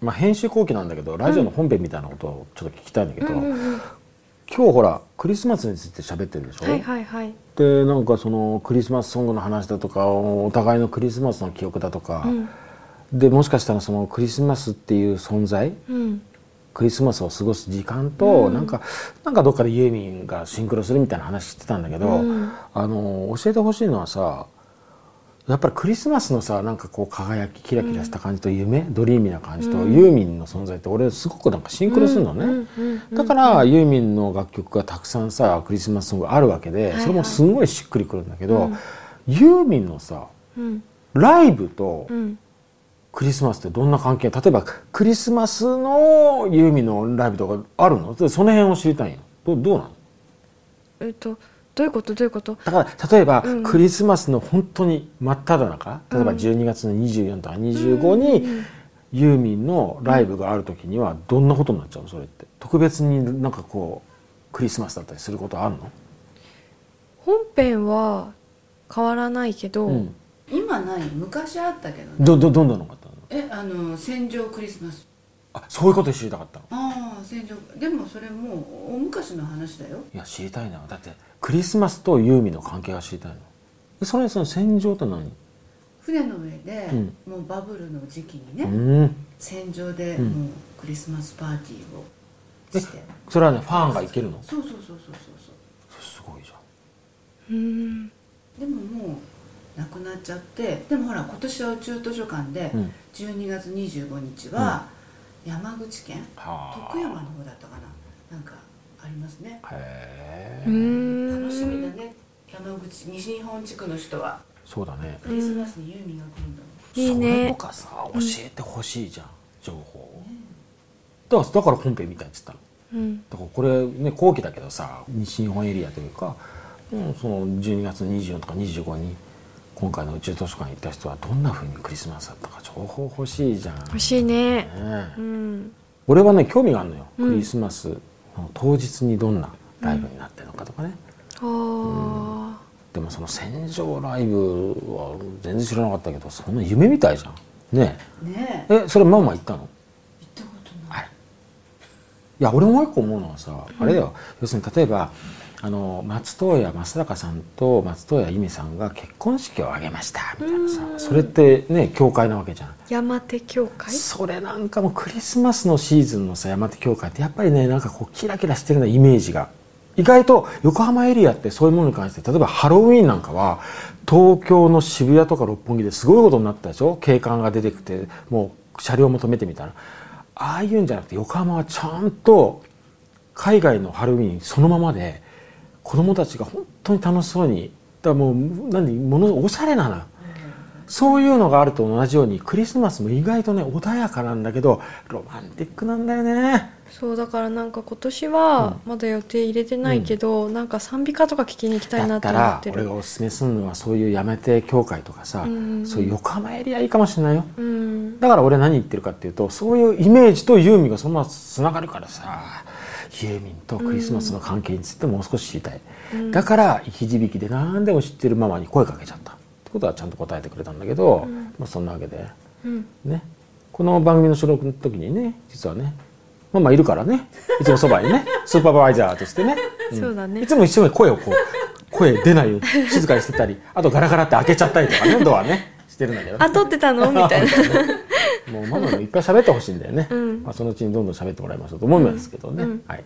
まあ、編集後期なんだけどラジオの本編みたいなことをちょっと聞きたいんだけど、うんうんうん。今日ほらクリスマスについて喋ってるでしょ、はいはいはい。でなんかそのクリスマスソングの話だとかお互いのクリスマスの記憶だとか、うん。でもしかしたらそのクリスマスっていう存在うん。クリスマスを過ごす時間と、うん。なんかなんかどっかでユーミンがシンクロするみたいな話してたんだけど、うん。あの教えてほしいのはさやっぱりクリスマスのさなんかこう輝きキラキラした感じと夢、ドリーミーな感じと、うん。ユーミンの存在って俺すごくなんかシンクロするのね。うんうんうんうんだからユーミンの楽曲がたくさんさクリスマスソングあるわけで、はいそれもすごいしっくりくるんだけど、うん。ユーミンのさうん。ライブとうん。クリスマスってどんな関係？例えばクリスマスのユーミンのライブとかあるの？でその辺を知りたいよどどうなの？えっとどういうこと？どういうこと？だから例えば、うん。クリスマスの本当に真っ只中例えばうん12月の24とか25に、うん。ユーミンのライブがある時にはどんなことになっちゃうの？それって。特別になんかこうクリスマスだったりすることあるの、本編は変わらないけど、うん、今ない。昔あったけどね。どどどんなのがあったの？えあの戦場クリスマスあそういうこと知りたかったの？ああ戦場。でもそれもう大昔の話だよ。いや知りたいな。だってクリスマスとユーミンの関係が知りたいの。でそれその戦場って何？船の上で、うん。もうバブルの時期にね、うん。戦場でうん。もうクリスマスパーティーをえして。それはねファンが行けるの？そうそうそうそうそうそう。すごいじゃうん。でももうなくなっちゃって。でもほら今年は宇宙図書館でん、うん、12月25日は山口県、はあ。徳山の方だったかな。なんかありますね。へえうん。楽しみだね。山口西日本地区の人は。そうだね。クリスマスにユーミンが来るん。だもんいいそれねとかさ教えてほしいじゃん、情報。をだからだから本編みたいっつったの。うん。だからこれね後期だけどさ西日本エリアというか、うん、その12月24とか25に今回の宇宙図書館に行った人はどんな風にクリスマスだったか情報欲しいじゃん、ね欲しいね。え。うん。俺はね興味があるのよ、うんクリスマスの当日にどんなライブになってるのかとかね、あでもその戦場ライブは全然知らなかったけどそんな夢みたいじゃん。ねねええ。えそれママ行ったの行ったことないあれいや俺もう一個思うのはさ、あれだよ。要するに例えばあの松任谷正隆さんと松任谷由実さんが結婚式を挙げましたみたいなさ。うん。それってね教会なわけじゃん。ー山手教会？それなんかもうクリスマスのシーズンのさ山手教会ってやっぱりねなんかこうキラキラしてるなイメージが。意外と横浜エリアってそういうものに関して例えばハロウィーンなんかは東京の渋谷とか六本木ですごいことになったでしょ？警官が出てきてもう車両も止めてみたいなああいうんじゃなくて横浜はちゃんと海外のハロウィンそのままで子供たちが本当に楽しそうにだからもう何ものおしゃれなの。そういうのがあると同じようにクリスマスも意外とね穏やかなんだけどロマンティックなんだよね。そうだからなんか今年はまだ予定入れてないけど、なんか賛美歌とか聞きに行きたいなって思ってる。ら俺がおすすめするのはそういうやめて教会とかさ、うんそういう横浜エリアいいかもしれないよ。うん。だから俺何言ってるかっていうとそういうイメージとユーミンがそのままつながるからさユーミンとクリスマスの関係についてもう少し知りたい、うん。だから生き字引で何でも知ってるママに声かけちゃった。ってことはちゃんと答えてくれたんだけど、うん。まあ、そんなわけで。うん。ね。この番組の収録の時にね実はねママいるからね。いつもそばにね。スーパーバイザーとしてね、ん。そうだね。いつも一生懸命声をこう声出ないように静かにしてたりあとガラガラって開けちゃったりとかねドアね。してるんだけどね、あ撮ってたの？みたいな。もうママもいっぱい喋ってほしいんだよね、うん。まあ、そのうちにどんどん喋ってもらいましょうと思いますけどね、うん。はい